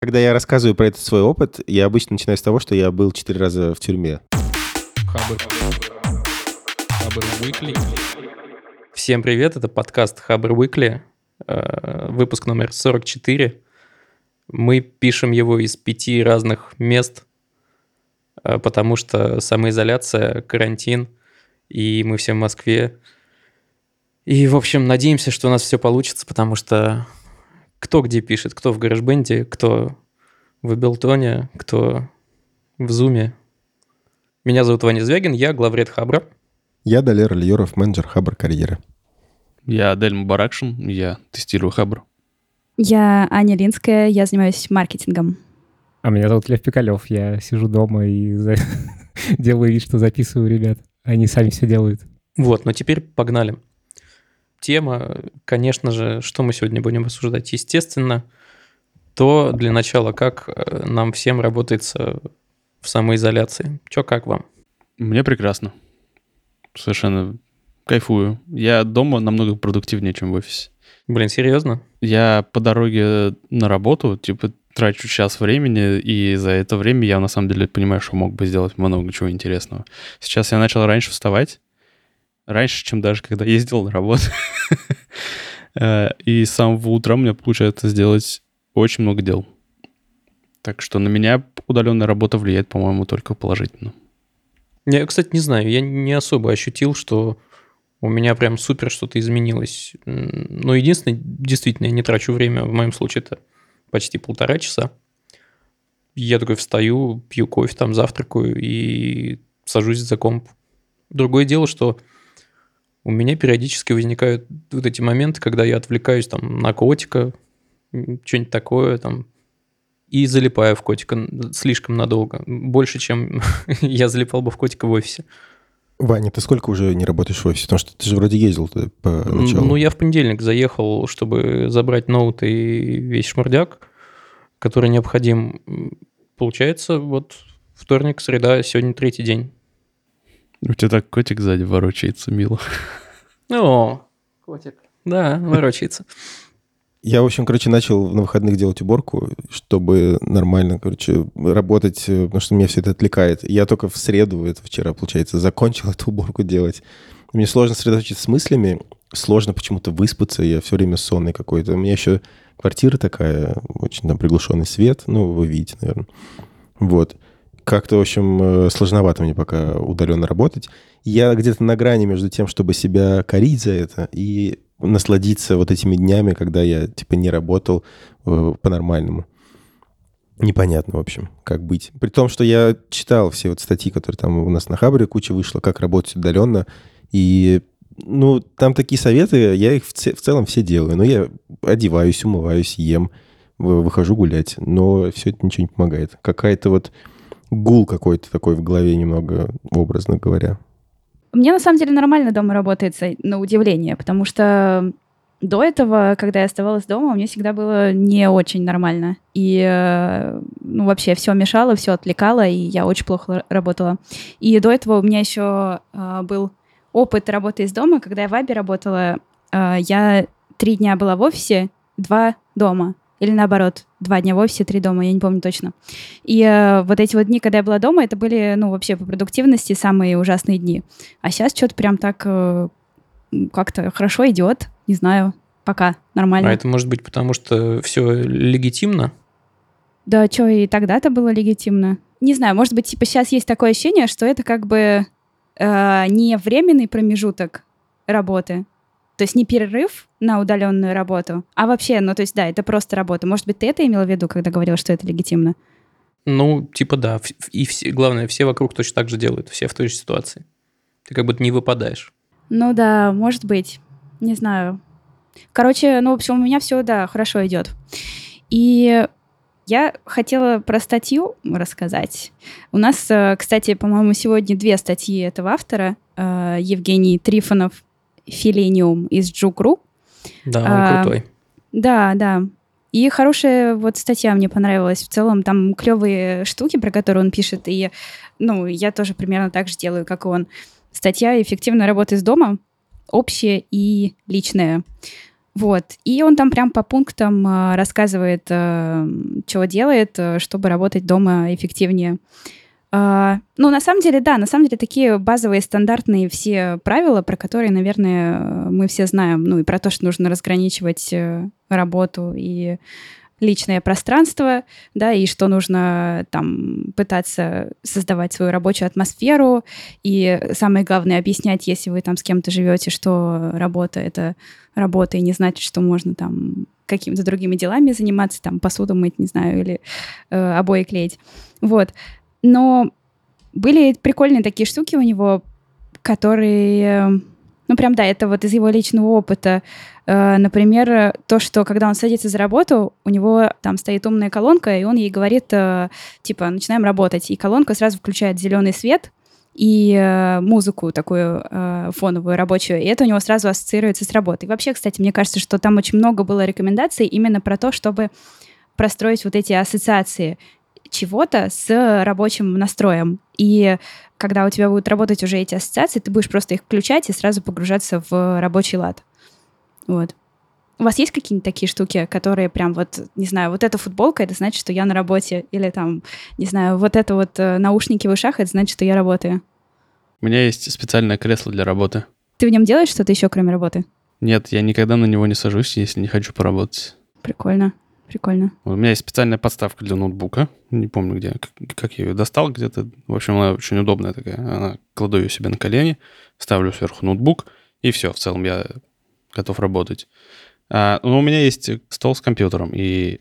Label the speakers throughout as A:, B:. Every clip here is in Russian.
A: Когда я рассказываю про этот свой опыт, я обычно начинаю с того, что я был четыре раза в тюрьме.
B: Всем привет, это подкаст Хабр Weekly, э, выпуск номер 44. Мы пишем его из пяти разных мест, э, потому что самоизоляция, карантин, и мы все в Москве. И, в общем, надеемся, что у нас все получится, потому что кто где пишет, кто в GarageBand, кто в Ableton, кто в Zoom. Меня зовут Ваня Звягин, я главред Хабра.
A: Я Далер Альеров, менеджер Хабр карьеры.
C: Я Адель Мубаракшин, я тестирую Хабр.
D: Я Аня Линская, я занимаюсь маркетингом.
E: А меня зовут Лев Пикалев, я сижу дома и за... делаю вид, что записываю ребят. Они сами все делают.
B: Вот, но теперь погнали тема, конечно же, что мы сегодня будем обсуждать? Естественно, то для начала, как э, нам всем работается в самоизоляции. Че, как вам?
C: Мне прекрасно. Совершенно кайфую. Я дома намного продуктивнее, чем в офисе.
B: Блин, серьезно?
C: Я по дороге на работу, типа, трачу час времени, и за это время я на самом деле понимаю, что мог бы сделать много чего интересного. Сейчас я начал раньше вставать, раньше, чем даже когда ездил на работу. Э, и с самого утра у меня получается сделать очень много дел. Так что на меня удаленная работа влияет, по-моему, только положительно.
B: Я, кстати, не знаю, я не особо ощутил, что у меня прям супер что-то изменилось. Но единственное, действительно, я не трачу время, в моем случае это почти полтора часа. Я такой встаю, пью кофе, там завтракаю и сажусь за комп. Другое дело, что у меня периодически возникают вот эти моменты, когда я отвлекаюсь там на котика, что-нибудь такое там, и залипаю в котика слишком надолго. Больше, чем я залипал бы в котика в офисе.
A: Ваня, ты сколько уже не работаешь в офисе? Потому что ты же вроде ездил по началу.
B: Ну, я в понедельник заехал, чтобы забрать ноут и весь шмурдяк, который необходим. Получается, вот вторник, среда, сегодня третий день.
C: У тебя так котик сзади ворочается, мило.
B: О, котик. Да, ворочается.
A: Я, в общем, короче, начал на выходных делать уборку, чтобы нормально, короче, работать, э, потому что меня все это отвлекает. Я только в среду, это вчера, получается, закончил эту уборку делать. Мне сложно сосредоточиться с мыслями, сложно почему-то выспаться, я все время сонный какой-то. У меня еще квартира такая, очень там приглушенный свет, ну, вы видите, наверное. Вот как-то, в общем, э, сложновато мне пока удаленно работать. Я где-то на грани между тем, чтобы себя корить за это и насладиться вот этими днями, когда я, типа, не работал э, по-нормальному. Непонятно, в общем, как быть. При том, что я читал все вот статьи, которые там у нас на Хабре куча вышло, как работать удаленно, и ну, там такие советы, я их в, в целом все делаю. Но я одеваюсь, умываюсь, ем, выхожу гулять, но все это ничего не помогает. Какая-то вот гул какой-то такой в голове немного, образно говоря.
D: Мне на самом деле нормально дома работается, на удивление, потому что до этого, когда я оставалась дома, меня всегда было не очень нормально. И э, ну, вообще все мешало, все отвлекало, и я очень плохо работала. И до этого у меня еще э, был опыт работы из дома. Когда я в Абе работала, э, я три дня была в офисе, два дома. Или наоборот, два дня в офисе, три дома, я не помню точно. И э, вот эти вот дни, когда я была дома, это были, ну, вообще по продуктивности самые ужасные дни. А сейчас что-то прям так э, как-то хорошо идет, не знаю, пока нормально.
B: А это может быть потому, что все легитимно?
D: Да, что, и тогда-то было легитимно. Не знаю, может быть, типа сейчас есть такое ощущение, что это как бы э, не временный промежуток работы, то есть не перерыв на удаленную работу, а вообще, ну то есть да, это просто работа. Может быть, ты это имел в виду, когда говорил, что это легитимно?
B: Ну, типа да. И все, главное, все вокруг точно так же делают, все в той же ситуации. Ты как будто не выпадаешь.
D: Ну да, может быть. Не знаю. Короче, ну, в общем, у меня все, да, хорошо идет. И я хотела про статью рассказать. У нас, э, кстати, по-моему, сегодня две статьи этого автора. Э, Евгений Трифонов Филениум из Джукру.
B: Да, он а, крутой.
D: Да, да. И хорошая вот статья мне понравилась. В целом там клевые штуки, про которые он пишет. И, ну, я тоже примерно так же делаю, как и он. Статья «Эффективная работа из дома. Общая и личная». Вот. И он там прям по пунктам э, рассказывает, э, чего делает, э, чтобы работать дома эффективнее. А, ну, на самом деле, да, на самом деле такие базовые стандартные все правила, про которые, наверное, мы все знаем, ну и про то, что нужно разграничивать э, работу и личное пространство, да, и что нужно там пытаться создавать свою рабочую атмосферу, и самое главное объяснять, если вы там с кем-то живете, что работа — это работа, и не значит, что можно там какими-то другими делами заниматься, там посуду мыть, не знаю, или э, обои клеить. Вот. Но были прикольные такие штуки у него, которые... Ну, прям, да, это вот из его личного опыта. Э, например, то, что когда он садится за работу, у него там стоит умная колонка, и он ей говорит, э, типа, начинаем работать. И колонка сразу включает зеленый свет и э, музыку такую фоновую рабочую, и это у него сразу ассоциируется с работой. Вообще, кстати, мне кажется, что там очень много было рекомендаций именно про то, чтобы простроить вот эти ассоциации чего-то с рабочим настроем. И когда у тебя будут работать уже эти ассоциации, ты будешь просто их включать и сразу погружаться в рабочий лад. Вот. У вас есть какие-нибудь такие штуки, которые прям вот, не знаю, вот эта футболка, это значит, что я на работе, или там, не знаю, вот это вот э, наушники в ушах, это значит, что я работаю.
C: У меня есть специальное кресло для работы.
D: Ты в нем делаешь что-то еще, кроме работы?
C: Нет, я никогда на него не сажусь, если не хочу поработать.
D: Прикольно. Прикольно.
C: У меня есть специальная подставка для ноутбука. Не помню, где, как, как я ее достал где-то. В общем, она очень удобная такая. Она кладу ее себе на колени, ставлю сверху ноутбук, и все, в целом я готов работать. А, но у меня есть стол с компьютером, и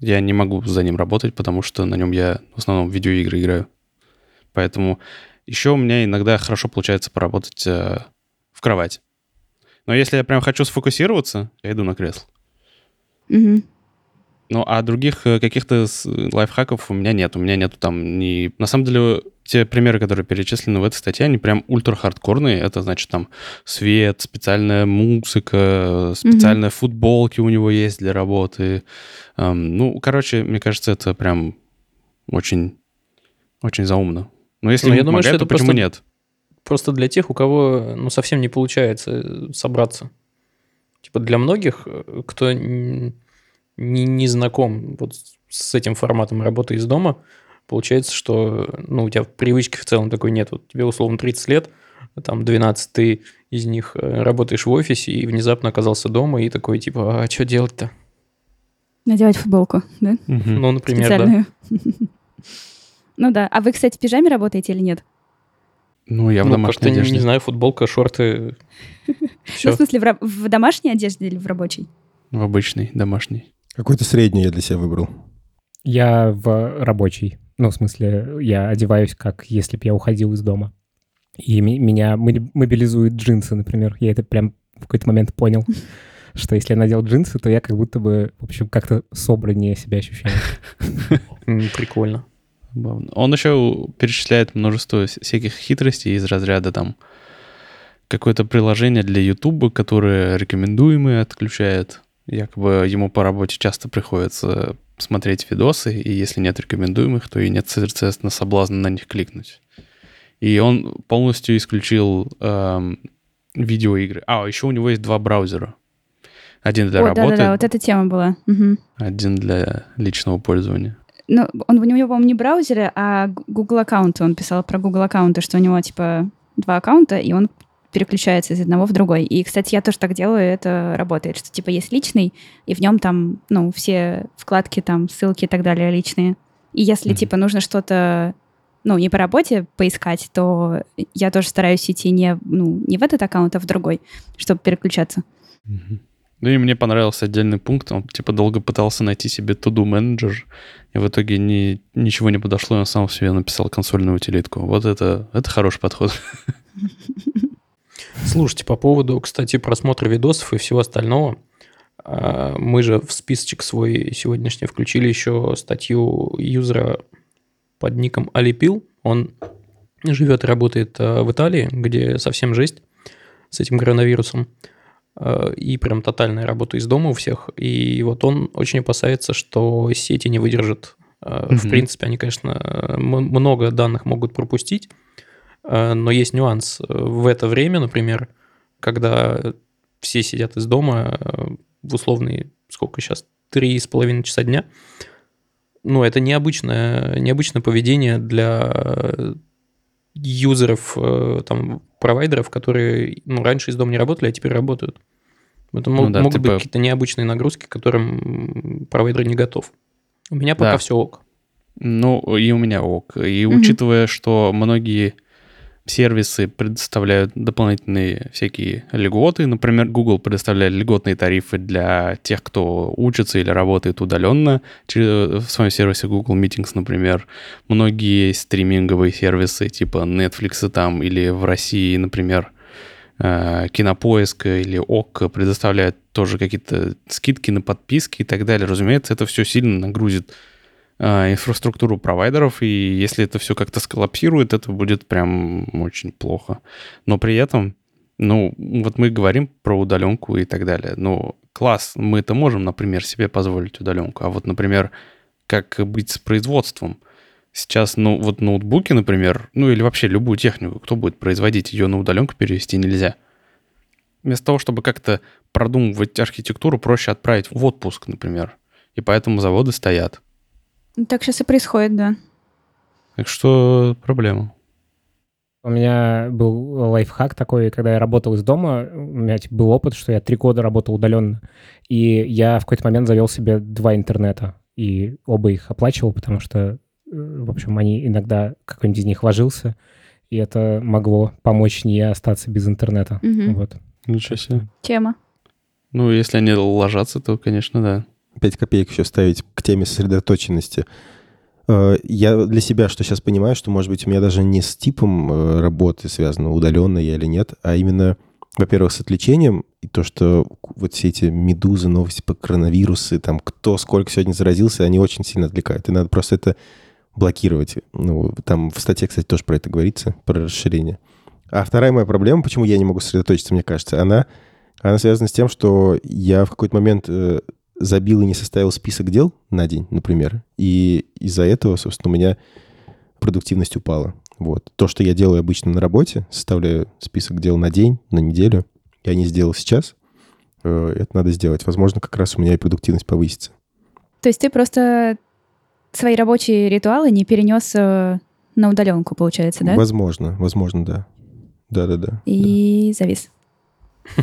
C: я не могу за ним работать, потому что на нем я в основном видеоигры играю. Поэтому еще у меня иногда хорошо получается поработать э, в кровать. Но если я прям хочу сфокусироваться, я иду на кресло.
D: Угу.
C: Ну, а других э, каких-то лайфхаков у меня нет. У меня нету там ни... На самом деле, те примеры, которые перечислены в этой статье, они прям ультра-хардкорные. Это значит там свет, специальная музыка, специальные mm-hmm. футболки у него есть для работы. Эм, ну, короче, мне кажется, это прям очень, очень заумно. Но если ну, я думаю, что это почему просто, нет?
B: Просто для тех, у кого ну, совсем не получается э, собраться. Типа для многих, э, кто не, не знаком вот с этим форматом работы из дома, получается, что ну, у тебя привычки в целом такой нет. Вот тебе условно 30 лет, там 12 ты из них э, работаешь в офисе и внезапно оказался дома и такой типа, а что делать-то?
D: Надевать футболку, да?
B: Угу. Ну, например, Специальную.
D: да. Ну да. А вы, кстати, в пижаме работаете или нет?
C: Ну, я в ну, домашней одежде.
B: не знаю, футболка, шорты.
D: Ну, в смысле, в домашней одежде или в рабочей?
C: В обычной, домашней.
A: Какой-то средний я для себя выбрал.
E: Я в рабочий. Ну, в смысле, я одеваюсь, как если бы я уходил из дома. И меня мобилизуют джинсы, например. Я это прям в какой-то момент понял, что если я надел джинсы, то я как будто бы, в общем, как-то собраннее себя ощущаю.
B: Прикольно.
C: Он еще перечисляет множество всяких хитростей из разряда там какое-то приложение для YouTube, которое рекомендуемые отключает Якобы ему по работе часто приходится смотреть видосы, и если нет рекомендуемых, то и нет, соответственно, соблазна на них кликнуть. И он полностью исключил эм, видеоигры. А, еще у него есть два браузера. Один для О, работы.
D: Да-да-да, вот эта тема была. Угу.
C: Один для личного пользования.
D: Ну, он у него, по-моему, не браузеры, а Google аккаунты. Он писал про Google аккаунты, что у него, типа, два аккаунта, и он переключается из одного в другой. И, кстати, я тоже так делаю, это работает, что типа есть личный, и в нем там, ну, все вкладки, там, ссылки и так далее личные. И если, mm-hmm. типа, нужно что-то, ну, не по работе поискать, то я тоже стараюсь идти не, ну, не в этот аккаунт, а в другой, чтобы переключаться.
C: Mm-hmm. Ну и мне понравился отдельный пункт. Он типа долго пытался найти себе to-do менеджер, и в итоге ни, ничего не подошло, и он сам себе написал консольную утилитку. Вот это, это хороший подход.
B: Слушайте, по поводу, кстати, просмотра видосов и всего остального, а, мы же в списочек свой сегодняшний включили еще статью юзера под ником Алипил. Он живет и работает а, в Италии, где совсем жесть с этим коронавирусом. А, и прям тотальная работа из дома у всех. И вот он очень опасается, что сети не выдержат. Mm-hmm. В принципе, они, конечно, много данных могут пропустить, но есть нюанс. В это время, например, когда все сидят из дома, э, в условные, сколько сейчас, три с половиной часа дня. Ну, это необычное, необычное поведение для юзеров, э, там, провайдеров, которые ну, раньше из дома не работали, а теперь работают. Это ну, да, могут типа... быть какие-то необычные нагрузки, к которым провайдер не готов. У меня пока да. все ок.
C: Ну, и у меня ок. И угу. учитывая, что многие сервисы предоставляют дополнительные всякие льготы. Например, Google предоставляет льготные тарифы для тех, кто учится или работает удаленно в своем сервисе Google Meetings, например. Многие стриминговые сервисы типа Netflix там или в России, например, э, Кинопоиск или ОК предоставляют тоже какие-то скидки на подписки и так далее. Разумеется, это все сильно нагрузит инфраструктуру провайдеров, и если это все как-то сколлапсирует, это будет прям очень плохо. Но при этом, ну, вот мы говорим про удаленку и так далее. Ну, класс, мы это можем, например, себе позволить удаленку. А вот, например, как быть с производством? Сейчас, ну, вот ноутбуки, например, ну или вообще любую технику, кто будет производить, ее на удаленку перевести нельзя. Вместо того, чтобы как-то продумывать архитектуру, проще отправить в отпуск, например. И поэтому заводы стоят.
D: Так сейчас и происходит, да.
C: Так что проблема.
E: У меня был лайфхак такой, когда я работал из дома, у меня типа, был опыт, что я три года работал удаленно, и я в какой-то момент завел себе два интернета, и оба их оплачивал, потому что, э, в общем, они иногда, какой-нибудь из них ложился, и это могло помочь не остаться без интернета. Угу. Вот.
C: Ничего себе.
D: Тема.
C: Ну, если они ложатся, то, конечно, да.
A: 5 копеек еще ставить к теме сосредоточенности. Э, я для себя что сейчас понимаю, что, может быть, у меня даже не с типом э, работы связано, удаленно я или нет, а именно, во-первых, с отвлечением, и то, что вот все эти медузы, новости по коронавирусы, там, кто сколько сегодня заразился, они очень сильно отвлекают. И надо просто это блокировать. Ну, там в статье, кстати, тоже про это говорится, про расширение. А вторая моя проблема, почему я не могу сосредоточиться, мне кажется, она, она связана с тем, что я в какой-то момент э, забил и не составил список дел на день, например, и из-за этого, собственно, у меня продуктивность упала. Вот. То, что я делаю обычно на работе, составляю список дел на день, на неделю, я не сделал сейчас, э, это надо сделать. Возможно, как раз у меня и продуктивность повысится.
D: То есть ты просто свои рабочие ритуалы не перенес э, на удаленку, получается, да?
A: Возможно, возможно, да. Да-да-да.
D: И да. завис.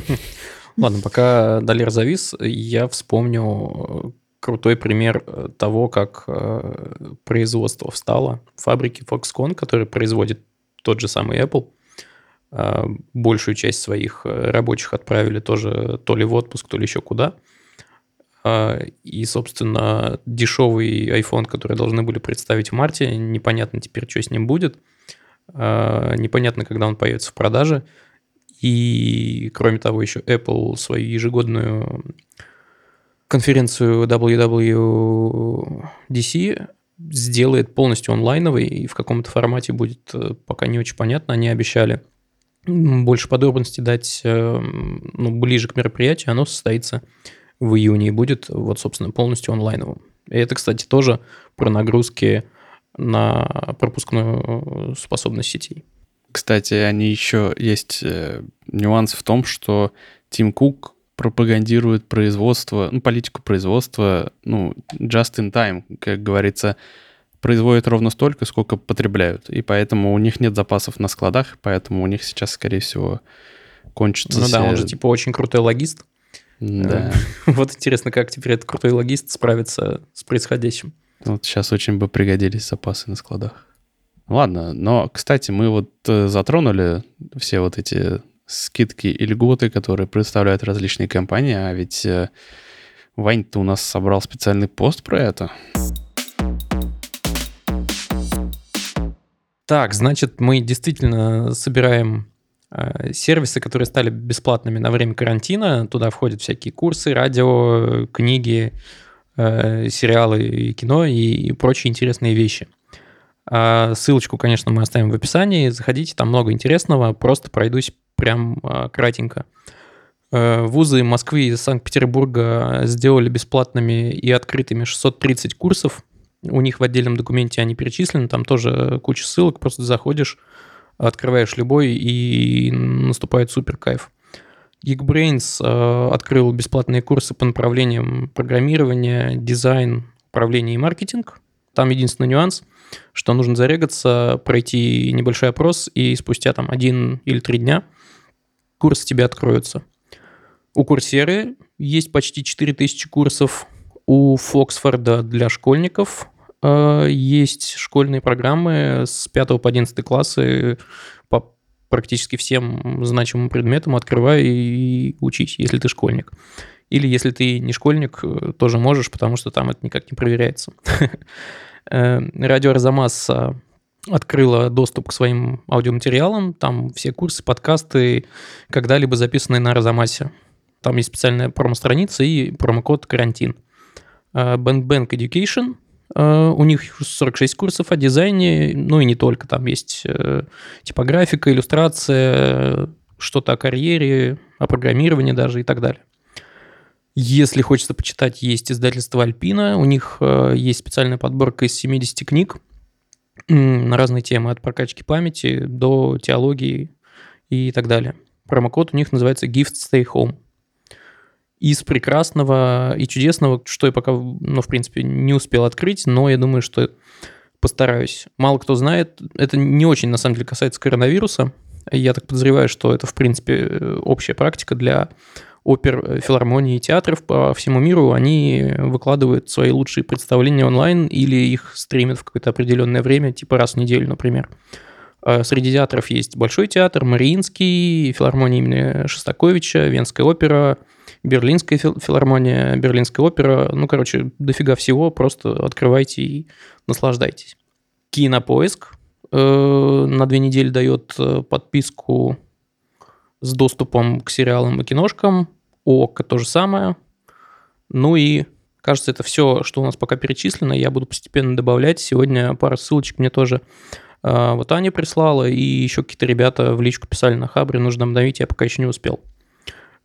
B: Ладно, пока Далер завис, я вспомню крутой пример того, как э, производство встало. Фабрики Foxconn, которые производят тот же самый Apple, э, большую часть своих э, рабочих отправили тоже то ли в отпуск, то ли еще куда. И, собственно, дешевый iPhone, который должны были представить в марте, непонятно теперь, что с ним будет. Непонятно, когда он появится в продаже. И, кроме того, еще Apple свою ежегодную конференцию WWDC сделает полностью онлайновой и в каком-то формате будет э, пока не очень понятно, они обещали больше подробностей дать э, ну, ближе к мероприятию, оно состоится в июне и будет вот, собственно, полностью онлайновым. И это, кстати, тоже про нагрузки на пропускную способность сетей.
C: Кстати, они еще есть э, нюанс в том, что Тим Кук пропагандирует производство, ну, политику производства, ну, just in time, как говорится, производят ровно столько, сколько потребляют. И поэтому у них нет запасов на складах, поэтому у них сейчас, скорее всего, кончится...
B: Ну да, он же типа очень крутой логист.
C: Да.
B: Вот интересно, как теперь этот крутой логист справится с происходящим.
C: Вот сейчас очень бы пригодились запасы на складах. Ладно, но, кстати, мы вот э, затронули все вот эти скидки и льготы, которые представляют различные компании, а ведь э, Вань-то у нас собрал специальный пост про это.
B: Так, значит, мы действительно собираем э, сервисы, которые стали бесплатными на время карантина. Туда входят всякие курсы, радио, книги, сериалы кино и прочие интересные вещи. А, ссылочку, конечно, мы оставим в описании. Заходите, там много интересного. Просто пройдусь прям а, кратенько. Э, вузы Москвы и Санкт-Петербурга сделали бесплатными и открытыми 630 курсов. У них в отдельном документе они перечислены, там тоже куча ссылок, просто заходишь, открываешь любой и наступает супер кайф. Geekbrains э, открыл бесплатные курсы по направлениям программирования, дизайн, управление и маркетинг. Там единственный нюанс, что нужно зарегаться, пройти небольшой опрос, и спустя там один или три дня курсы тебе откроются. У Курсеры есть почти 4000 курсов, у Фоксфорда для школьников э, есть школьные программы с 5 по 11 классы по практически всем значимым предметам открывай и учись, если ты школьник. Или если ты не школьник, э, тоже можешь, потому что там это никак не проверяется. Э, Радио Арзамас открыла доступ к своим аудиоматериалам. Там все курсы, подкасты, когда-либо записанные на Арзамасе. Там есть специальная промо-страница и промокод «Карантин». Bank Bank Education у них 46 курсов о дизайне, ну и не только, там есть типографика, иллюстрация, что-то о карьере, о программировании даже и так далее. Если хочется почитать, есть издательство Альпина, у них uh, есть специальная подборка из 70 книг на разные темы, от прокачки памяти до теологии и так далее. Промокод у них называется Gift Stay Home из прекрасного и чудесного, что я пока, ну, в принципе, не успел открыть, но я думаю, что постараюсь. Мало кто знает, это не очень, на самом деле, касается коронавируса. Я так подозреваю, что это, в принципе, общая практика для опер, филармонии и театров по всему миру. Они выкладывают свои лучшие представления онлайн или их стримят в какое-то определенное время, типа раз в неделю, например. А среди театров есть Большой театр, Мариинский, филармония имени Шостаковича, Венская опера – Берлинская филармония, Берлинская опера. Ну, короче, дофига всего. Просто открывайте и наслаждайтесь. Кинопоиск э, на две недели дает э, подписку с доступом к сериалам и киношкам. ОК то же самое. Ну и кажется, это все, что у нас пока перечислено. Я буду постепенно добавлять. Сегодня пара ссылочек мне тоже э, вот Аня прислала, и еще какие-то ребята в личку писали на Хабре, нужно обновить, я пока еще не успел.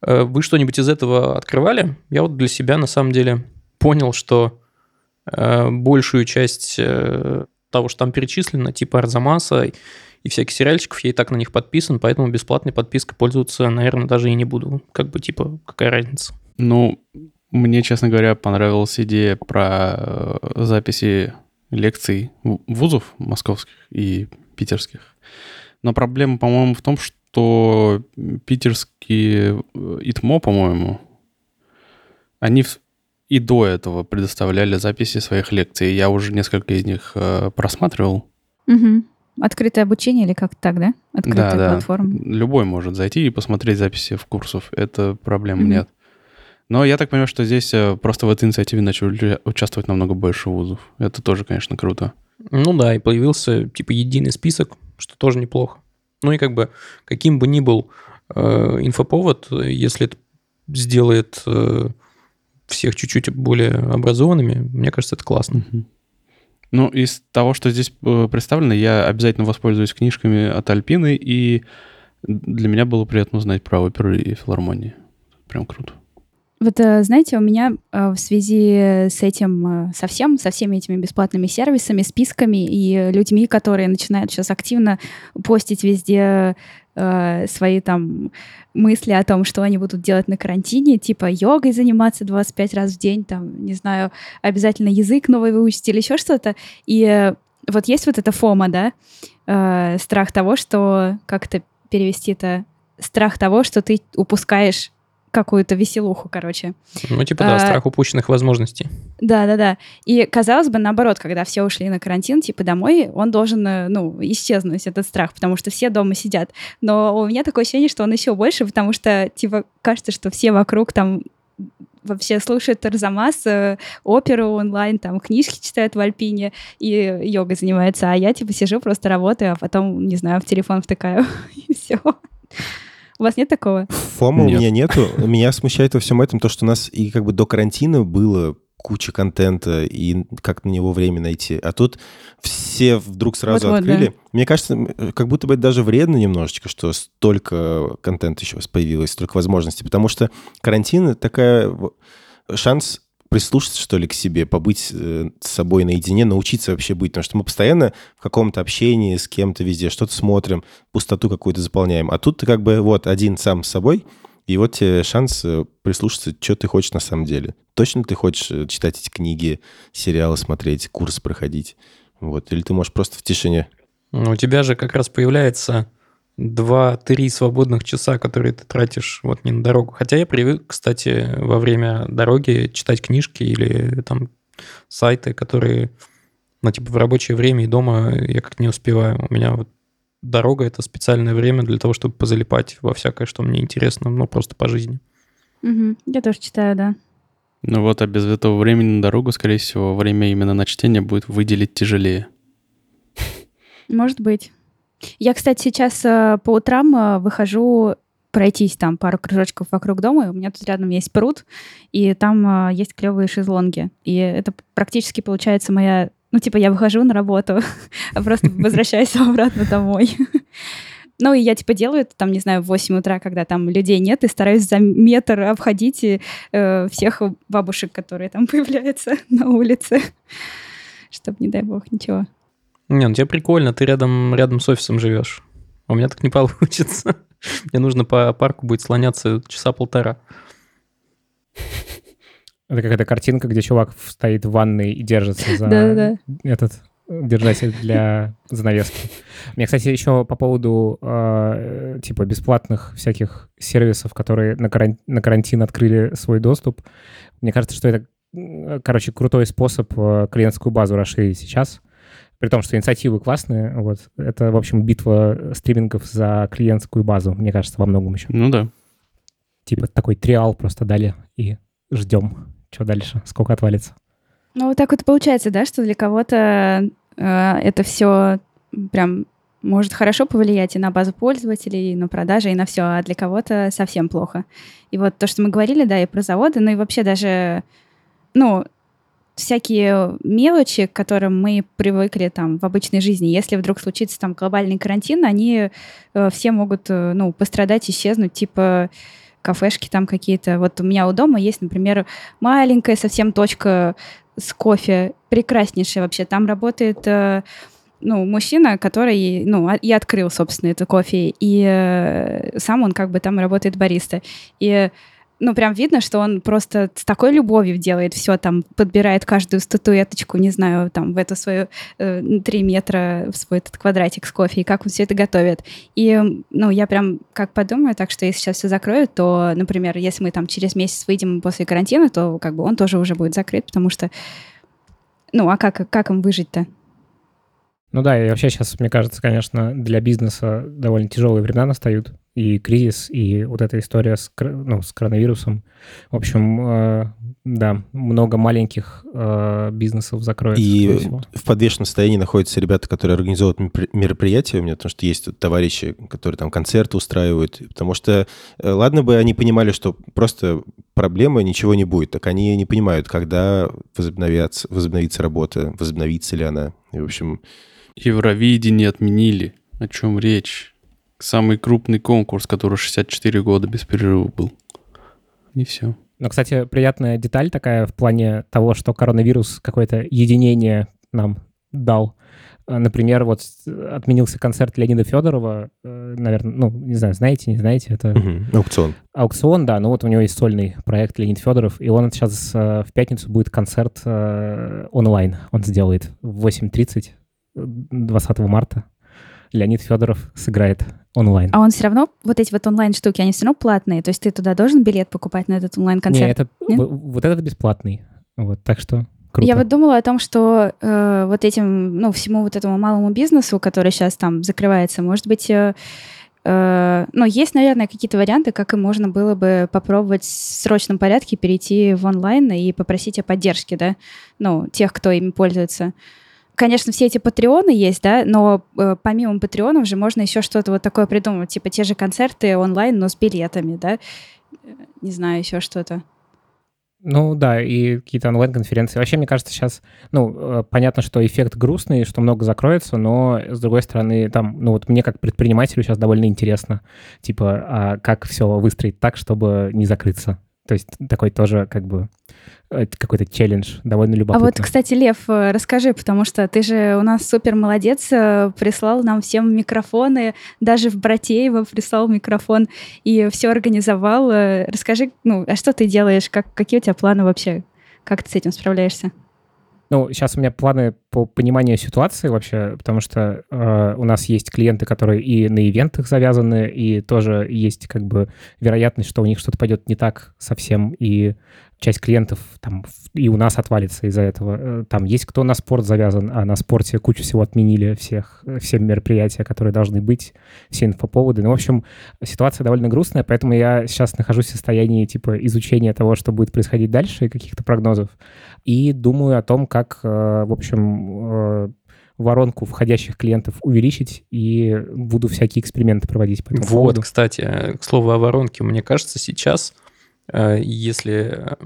B: Э, вы что-нибудь из этого открывали? Я вот для себя на самом деле понял, что э, большую часть э, того, что там перечислено, типа Арзамаса и всяких сериальчиков, я и так на них подписан, поэтому бесплатной подпиской пользоваться, наверное, даже и не буду. Как бы, типа, какая разница?
C: Ну, мне, честно говоря, понравилась идея про записи лекций вузов московских и питерских. Но проблема, по-моему, в том, что что питерские э, ИТМО, по-моему, они и до этого предоставляли записи своих лекций. Я уже несколько из них э, просматривал.
D: Угу. Открытое обучение или как так, да? Открытая
C: да,
D: платформа.
C: Да. Любой может зайти и посмотреть записи в курсов. Это проблем угу. нет. Но я так понимаю, что здесь э, просто в этой инициативе начали участвовать намного больше вузов. Это тоже, конечно, круто.
B: Ну да, и появился типа единый список, что тоже неплохо. Ну и как бы каким бы ни был э, инфоповод, если это сделает э, всех чуть-чуть более образованными, мне кажется, это классно.
C: Ну, из того, что здесь э, представлено, я обязательно воспользуюсь книжками от Альпины, и для меня было приятно узнать про оперы и филармонии. Прям круто.
D: Вот, э, знаете, у меня э, в связи с этим, совсем, со всеми этими бесплатными сервисами, списками и людьми, которые начинают сейчас активно постить везде свои там мысли о том, что они будут делать на карантине, типа йогой заниматься 25 раз в день, там, не знаю, обязательно язык новый выучить или еще что-то. И вот есть вот эта фома, да, страх того, что, как это перевести это, страх того, что ты упускаешь какую-то веселуху, короче.
B: Ну, типа, да, а, страх упущенных возможностей.
D: Да-да-да. И казалось бы, наоборот, когда все ушли на карантин, типа, домой, он должен, э, ну, исчезнуть, этот страх, потому что все дома сидят. Но у меня такое ощущение, что он еще больше, потому что, типа, кажется, что все вокруг там вообще слушают Тарзамас, э, оперу онлайн, там, книжки читают в Альпине и йогой занимаются, а я, типа, сижу, просто работаю, а потом, не знаю, в телефон втыкаю, и все. У вас нет такого?
A: Фома нет. у меня нету. Меня смущает во всем этом то, что у нас и как бы до карантина было куча контента и как на него время найти. А тут все вдруг сразу вот, открыли. Вот, да. Мне кажется, как будто бы это даже вредно немножечко, что столько контента еще появилось, столько возможностей. Потому что карантин — такая шанс прислушаться, что ли, к себе, побыть э, с собой наедине, научиться вообще быть. Потому что мы постоянно в каком-то общении с кем-то везде что-то смотрим, пустоту какую-то заполняем. А тут ты как бы вот один сам с собой, И вот тебе шанс э, прислушаться, что ты хочешь на самом деле. Точно ты хочешь э, читать эти книги, сериалы смотреть, курс проходить? Вот. Или ты можешь просто в тишине?
B: Ну, У тебя же как раз появляется 2-3 свободных часа, которые ты тратишь вот не на дорогу. Хотя я привык, кстати, во время дороги читать книжки или там сайты, которые, ну, типа в рабочее время и дома я как не успеваю. У меня вот дорога — это специальное время для того, чтобы позалипать во всякое, что мне интересно, ну, просто по жизни.
D: Мгм. Я тоже читаю, да.
C: Ну вот, а без этого времени на дорогу, скорее всего, время именно на чтение будет выделить тяжелее.
D: Может быть. Я, кстати, сейчас э, по утрам э, выхожу пройтись там пару кружочков вокруг дома. У меня тут рядом есть пруд, и там э, есть клевые шезлонги. И это практически получается моя... Ну, типа, я выхожу на работу, а просто возвращаюсь обратно домой. Ну, и я, типа, делаю это, там, не знаю, в 8 утра, когда там людей нет, и стараюсь за метр обходить и, э, всех бабушек, которые там появляются на улице, чтобы, не дай бог, ничего.
B: Не, ну тебе прикольно, ты рядом, рядом с офисом живешь. У меня так не получится. Мне нужно по парку будет слоняться часа полтора.
E: Это какая-то картинка, где чувак стоит в ванной и держится за этот держатель для занавески. Мне, кстати, еще по поводу э, типа бесплатных всяких сервисов, которые на, каран- на карантин открыли свой доступ. Мне кажется, что это, короче, крутой способ э, клиентскую базу расширить сейчас. При том, что инициативы классные. Вот. Это, в общем, битва стримингов за клиентскую базу, мне кажется, во многом еще.
C: Ну да.
E: Типа такой триал просто дали и ждем, что дальше, сколько отвалится.
D: Ну, вот так вот и получается, да, что для кого-то э, это все прям может хорошо повлиять и на базу пользователей, и на продажи, и на все, а для кого-то совсем плохо. И вот то, что мы говорили, да, и про заводы, ну и вообще даже, ну, всякие мелочи, к которым мы привыкли там в обычной жизни, если вдруг случится там глобальный карантин, они э, все могут, э, ну, пострадать, исчезнуть, типа кафешки там какие-то. Вот у меня у дома есть, например, маленькая совсем точка с кофе, прекраснейшая вообще. Там работает э, ну, мужчина, который, ну, а- и открыл, собственно, это кофе, и э, сам он как бы там работает бариста. И ну, прям видно, что он просто с такой любовью делает все, там, подбирает каждую статуэточку, не знаю, там, в эту свою э, метра, в свой этот квадратик с кофе, и как он все это готовит. И, ну, я прям как подумаю, так что если сейчас все закроют, то, например, если мы там через месяц выйдем после карантина, то как бы он тоже уже будет закрыт, потому что, ну, а как, как им выжить-то?
E: Ну да, и вообще сейчас, мне кажется, конечно, для бизнеса довольно тяжелые времена настают. И кризис, и вот эта история с, ну, с коронавирусом. В общем, э, да, много маленьких э, бизнесов закроется.
A: И в подвешенном состоянии находятся ребята, которые организовывают мероприятия у меня, потому что есть товарищи, которые там концерты устраивают. Потому что, э, ладно бы они понимали, что просто проблемы, ничего не будет. Так они не понимают, когда возобновятся, возобновится работа, возобновится ли она. И, в общем,
C: Евровидение отменили. О чем речь? Самый крупный конкурс, который 64 года без перерыва был. И все.
E: Но, кстати, приятная деталь такая в плане того, что коронавирус какое-то единение нам дал. Э, Например, вот отменился концерт Леонида Федорова. Наверное, ну, не знаю, знаете, не знаете, это
A: мгм, аукцион.
E: аукцион, да, ну вот у него есть сольный проект Леонид Федоров, и он сейчас э, в пятницу будет концерт э, онлайн. Он сделает в 8.30 э, 20 марта. Леонид Федоров сыграет онлайн.
D: А он все равно, вот эти вот онлайн-штуки, они все равно платные? То есть ты туда должен билет покупать на этот онлайн-концерт?
E: это,
D: Нет?
E: вот этот бесплатный. Вот, так что круто.
D: Я вот думала о том, что э, вот этим, ну, всему вот этому малому бизнесу, который сейчас там закрывается, может быть, э, э, ну, есть, наверное, какие-то варианты, как им можно было бы попробовать в срочном порядке перейти в онлайн и попросить о поддержке, да, ну, тех, кто ими пользуется. Конечно, все эти патреоны есть, да, но э, помимо патреонов же можно еще что-то вот такое придумать, типа те же концерты онлайн, но с билетами, да, Э, не знаю, еще что-то.
E: Ну да, и какие-то онлайн-конференции. Вообще, мне кажется, сейчас, ну, э, понятно, что эффект грустный, что много закроется, но, с другой стороны, там, ну вот мне как предпринимателю сейчас довольно интересно, типа, а как все выстроить так, чтобы не закрыться. То есть такой тоже как бы э, какой-то челлендж, довольно
D: А
E: любопытно.
D: вот, кстати, Лев, э, расскажи, потому что ты же у нас супер молодец, э, прислал нам всем микрофоны, даже в Братеево прислал микрофон и все организовал. Расскажи, ну, а что ты делаешь, как, какие у тебя планы вообще, как ты с этим справляешься?
E: Ну, сейчас у меня планы по пониманию ситуации вообще, потому что э, у нас есть клиенты, которые и на ивентах завязаны, и тоже есть как бы вероятность, что у них что-то пойдет не так совсем, и часть клиентов там и у нас отвалится из-за этого. Э, Там есть кто на спорт завязан, а на спорте кучу всего отменили, всех, все мероприятия, которые должны быть, все инфоповоды. Ну, в общем, ситуация довольно грустная, поэтому я сейчас нахожусь в состоянии типа изучения того, что будет происходить дальше, и каких-то прогнозов и думаю о том, как, э, в общем, э, воронку входящих клиентов увеличить, и буду всякие эксперименты проводить по этому
B: Вот,
E: поводу.
B: кстати, э, к слову о воронке, мне кажется, сейчас, э, если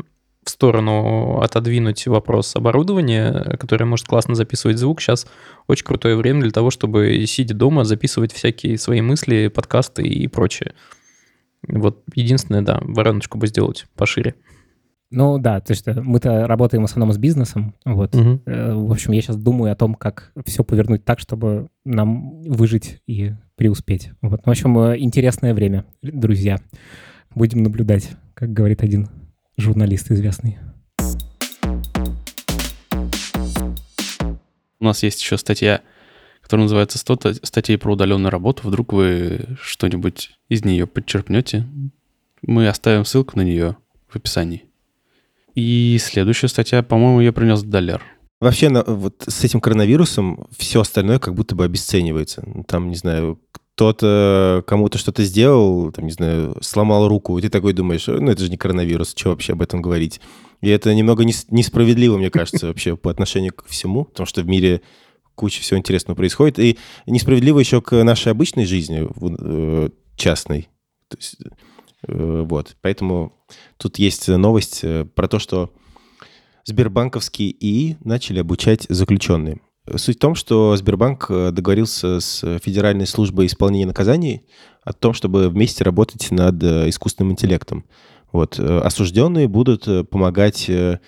B: в сторону отодвинуть вопрос оборудования, э, которое может классно записывать звук, сейчас очень крутое время для того, чтобы, сидя дома, записывать всякие свои мысли, подкасты и прочее. Вот единственное, да, вороночку бы сделать пошире.
E: Ну да, то есть э, мы-то работаем в основном с бизнесом, вот. Э, В общем, я сейчас думаю о том, как все повернуть так, чтобы нам выжить и преуспеть. Вот. В общем, э, интересное время, друзья. Будем наблюдать, как говорит один журналист известный.
C: У нас есть еще статья, которая называется «100 статей про удаленную работу». Вдруг вы что-нибудь из нее подчерпнете. Мы оставим ссылку на нее в описании. И следующая статья, по-моему, я принес Далер.
A: Вообще, вот с этим коронавирусом все остальное как будто бы обесценивается. Там, не знаю, кто-то кому-то что-то сделал, там, не знаю, сломал руку, и ты такой думаешь, ну, это же не коронавирус, что вообще об этом говорить? И это немного нес- несправедливо, мне кажется, вообще по отношению к всему, потому что в мире куча всего интересного происходит. И несправедливо еще к нашей обычной жизни, э, частной. То есть, э, вот. Поэтому тут есть новость э, про то, что Сбербанковские ИИ начали обучать заключенные. Суть в том, что Сбербанк э, договорился с Федеральной службой исполнения наказаний о том, чтобы вместе работать над э, искусственным интеллектом. Вот. э, Осужденные будут э, помогать э,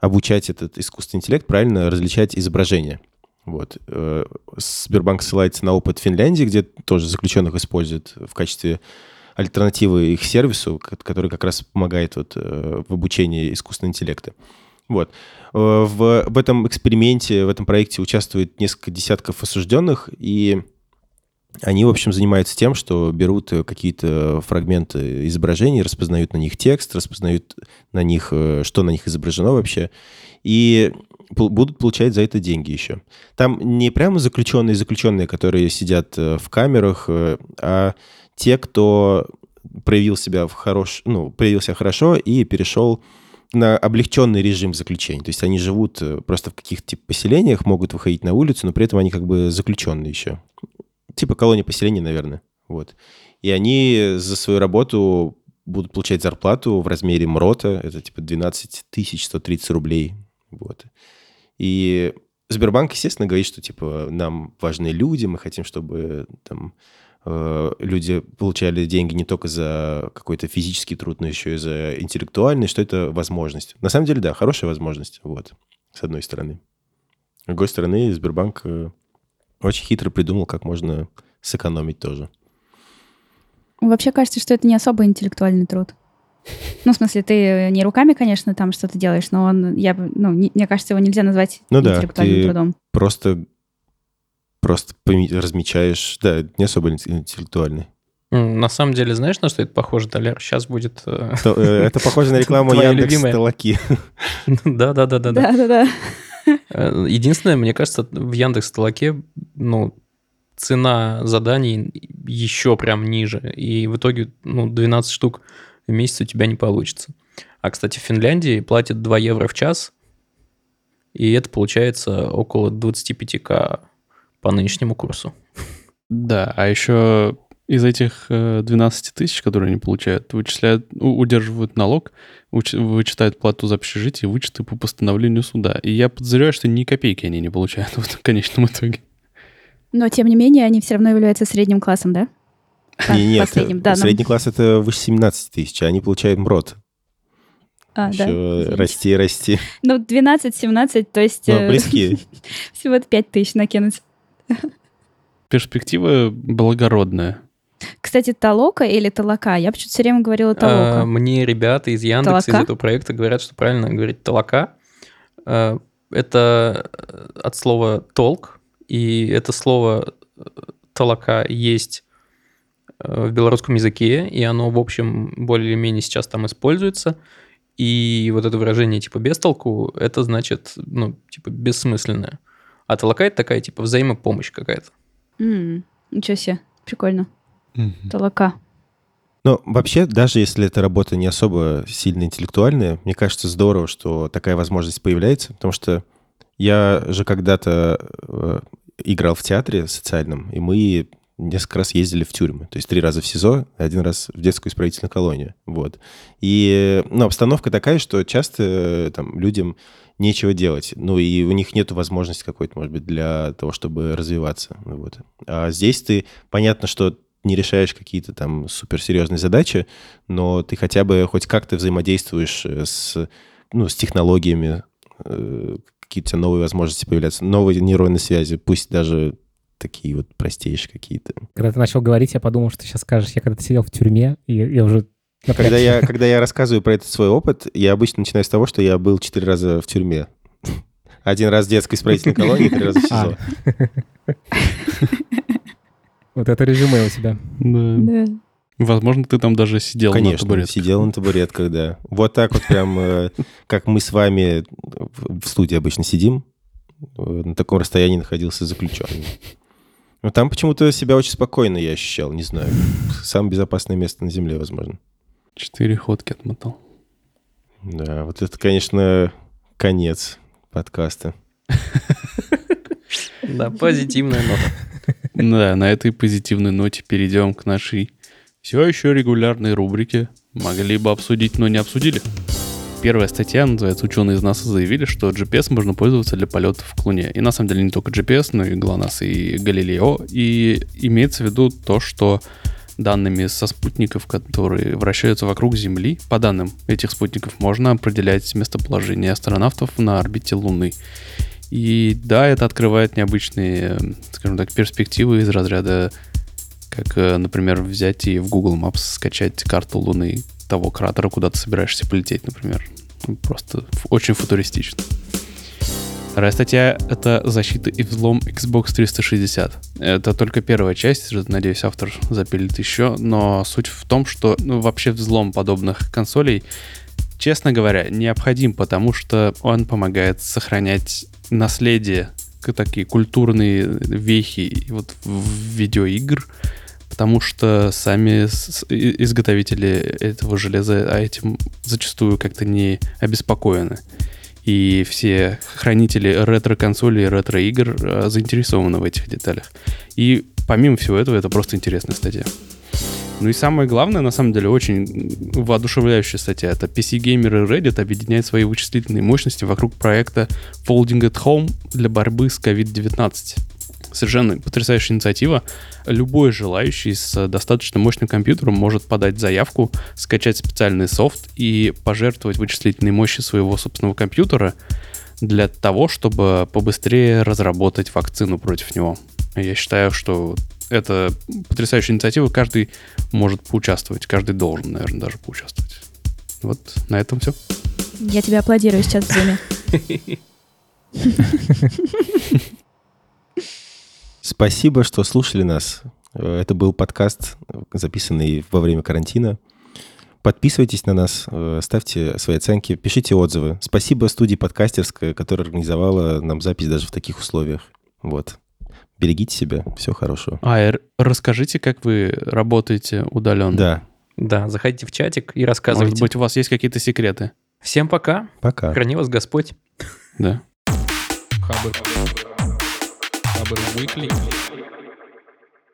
A: обучать этот искусственный интеллект правильно различать изображения. Вот. э, Сбербанк ссылается на опыт Финляндии, где тоже заключенных используют в качестве альтернативы их сервису, ко- который как раз помогает вот, э, в обучении искусственного интеллекта. Вот. Э, В, в этом эксперименте, в этом проекте участвует несколько десятков осужденных, и они, в общем, занимаются тем, что берут э, какие-то фрагменты изображений, распознают на них текст, распознают на них, что на них изображено вообще, и будут получать за это деньги еще. Там не прямо заключенные заключенные, которые сидят в камерах, а те, кто проявил себя в хорош, ну, проявил себя хорошо и перешел на облегченный режим заключения. То есть они живут э, просто в каких-то типа поселениях, могут выходить на улицу, но при этом они как бы заключенные еще. Типа колония поселений, наверное. Вот. И они за свою работу будут получать зарплату в размере МРОТа. Это типа 12 тысяч 130 рублей. Вот. И Сбербанк, естественно, говорит, что типа нам важны люди, мы хотим, чтобы там люди получали деньги не только за какой-то физический труд, но еще и за интеллектуальный, что это возможность. На самом деле, да, хорошая возможность, вот, с одной стороны. С другой стороны, Сбербанк э, очень хитро придумал, как можно сэкономить тоже.
D: Вообще кажется, что это не особо интеллектуальный труд. Ну, в смысле, ты не руками, конечно, там что-то делаешь, но он, я, ну, не- мне кажется, его нельзя назвать
A: Ну да,
D: интеллектуальным
A: ты-
D: трудом.
A: Просто, просто размечаешь, да, не особо инт- интеллектуальный.
B: На самом деле, знаешь, на что это похоже, Толяр? Сейчас будет... э,
A: То, э, Это похоже на рекламу Яндекс
B: любимая.
A: Толоки.
B: Да-да-да-да-да.
D: Да-да-да.
B: Э, Единственное, мне кажется, в Яндекс Толоке, ну, цена заданий еще прям ниже. И в итоге, ну, 12 штук в месяц у тебя не получится. А, кстати, в Финляндии платят 2 евро в час, и это получается около 25к по нынешнему курсу.
C: Да, а еще из этих э, 12 тысяч, которые они получают, вычисляют, удерживают налог, вычитают плату за общежитие, вычеты по постановлению суда. И я подозреваю, что ни копейки они не получают в конечном итоге.
D: Но, тем не менее, они все равно являются средним классом, да? По-
A: Не, нет,
D: последним, да, нам-
A: средний класс это выше 17 тысяч, а они получают МРОТ.
D: А, да.
A: Еще
D: извините.
A: расти, расти.
D: Ну, 12-17, то есть
A: Ну,
D: э,
A: близки.
D: всего 5 тысяч накинуть.
C: Перспектива благородная.
D: Кстати, Толока или Толока? Я почему-то все время говорила
B: А,
D: Толока.
B: Мне ребята из Яндекса, из
D: Толока?
B: этого проекта говорят, что правильно говорить толока. А, Это э, от слова толк, и это слово э, толока есть в белорусском языке, и оно, в общем, более или менее сейчас там используется. И вот это выражение типа без толку, это значит, ну, типа бессмысленное. А толока это такая, типа, взаимопомощь какая-то.
D: М, Ничего себе, прикольно. Толока.
A: Но вообще, даже если эта работа не особо сильно интеллектуальная, мне кажется здорово, что такая возможность появляется, потому что я же когда-то э, играл в театре социальном, и мы несколько раз ездили в тюрьмы. То есть три раза в СИЗО, один раз в детскую исправительную колонию. Вот. И ну, обстановка такая, что часто э, там, людям нечего делать. Ну, и у них нет возможности какой-то, может быть, для того, чтобы развиваться. Вот. А здесь ты, понятно, что не решаешь какие-то там суперсерьезные задачи, но ты хотя бы хоть как-то взаимодействуешь э, с, ну, с технологиями, э, какие-то новые возможности появляются, новые нейронные связи, пусть даже такие вот простейшие какие-то.
E: Когда ты начал говорить, я подумал, что ты сейчас скажешь, я когда-то сидел в тюрьме, и я уже...
A: Когда я, когда я рассказываю про этот свой опыт, я обычно начинаю с того, что я был четыре раза в тюрьме. Один раз в детской исправительной колонии, три раза в СИЗО.
E: Вот это резюме у тебя.
C: Да. Возможно, ты там даже сидел на
A: Конечно,
C: табуретке.
A: сидел на табуретках, да. Вот так вот прям, э, как мы с вами в в студии обычно сидим, э, на таком расстоянии находился заключенный. Но там почему-то себя очень спокойно я ощущал, не знаю. Самое безопасное место на Земле, возможно.
C: Четыре ходки отмотал.
A: Да, вот это, конечно, конец подкаста.
B: Да, позитивная нота.
C: Да, на этой позитивной ноте перейдем к нашей все еще регулярной рубрике «Могли бы обсудить, но не обсудили». Первая статья называется «Ученые из НАСА заявили, что GPS можно пользоваться для полетов к Луне». И на самом деле не только GPS, но и ГЛОНАСС и Галилео. И имеется в виду то, что данными со спутников, которые вращаются вокруг Земли, по данным этих спутников можно определять местоположение астронавтов на орбите Луны. И да, это открывает необычные, скажем так, перспективы из разряда, как, э, например, взять и в Google Maps скачать карту Луны того кратера, куда ты собираешься полететь, например. Ну, Просто очень футуристично. Вторая статья — это защита и взлом Xbox 360. Это только первая часть, надеюсь, автор запилит еще, но суть в том, что ну, вообще взлом подобных консолей, честно говоря, необходим, потому что он помогает сохранять наследие, такие культурные вехи вот в видеоигр, потому что сами изготовители этого железа этим зачастую как-то не обеспокоены. И все хранители ретро-консолей и ретро-игр э, заинтересованы в этих деталях. И помимо всего этого, это просто интересная статья. Ну и самое главное, на самом деле, очень воодушевляющая статья. Это PC Gamer и Reddit объединяют свои вычислительные мощности вокруг проекта Folding at Home для борьбы с COVID-19. Совершенно потрясающая инициатива. Любой желающий с достаточно мощным компьютером может подать заявку, скачать специальный софт и пожертвовать вычислительной мощи своего собственного компьютера для того, чтобы побыстрее разработать вакцину против него. Я считаю, что это потрясающая инициатива, каждый может поучаствовать, каждый должен, наверное, даже поучаствовать. Вот на этом все.
D: Я тебе аплодирую сейчас в зуме.
A: Спасибо, что слушали нас. Это был подкаст, записанный во время карантина. Подписывайтесь на нас, э, ставьте свои оценки, пишите отзывы. Спасибо студии подкастерская, которая организовала нам запись даже в таких условиях. Вот. Берегите себя. Всего хорошего.
C: А, и расскажите, как вы работаете удаленно.
A: Да.
B: Да, заходите в чатик и
C: Может
B: рассказывайте.
C: быть, у вас есть какие-то секреты?
B: Всем пока.
A: Пока.
B: Храни вас Господь.
C: Да.
B: Хабр. Хабр Weekly.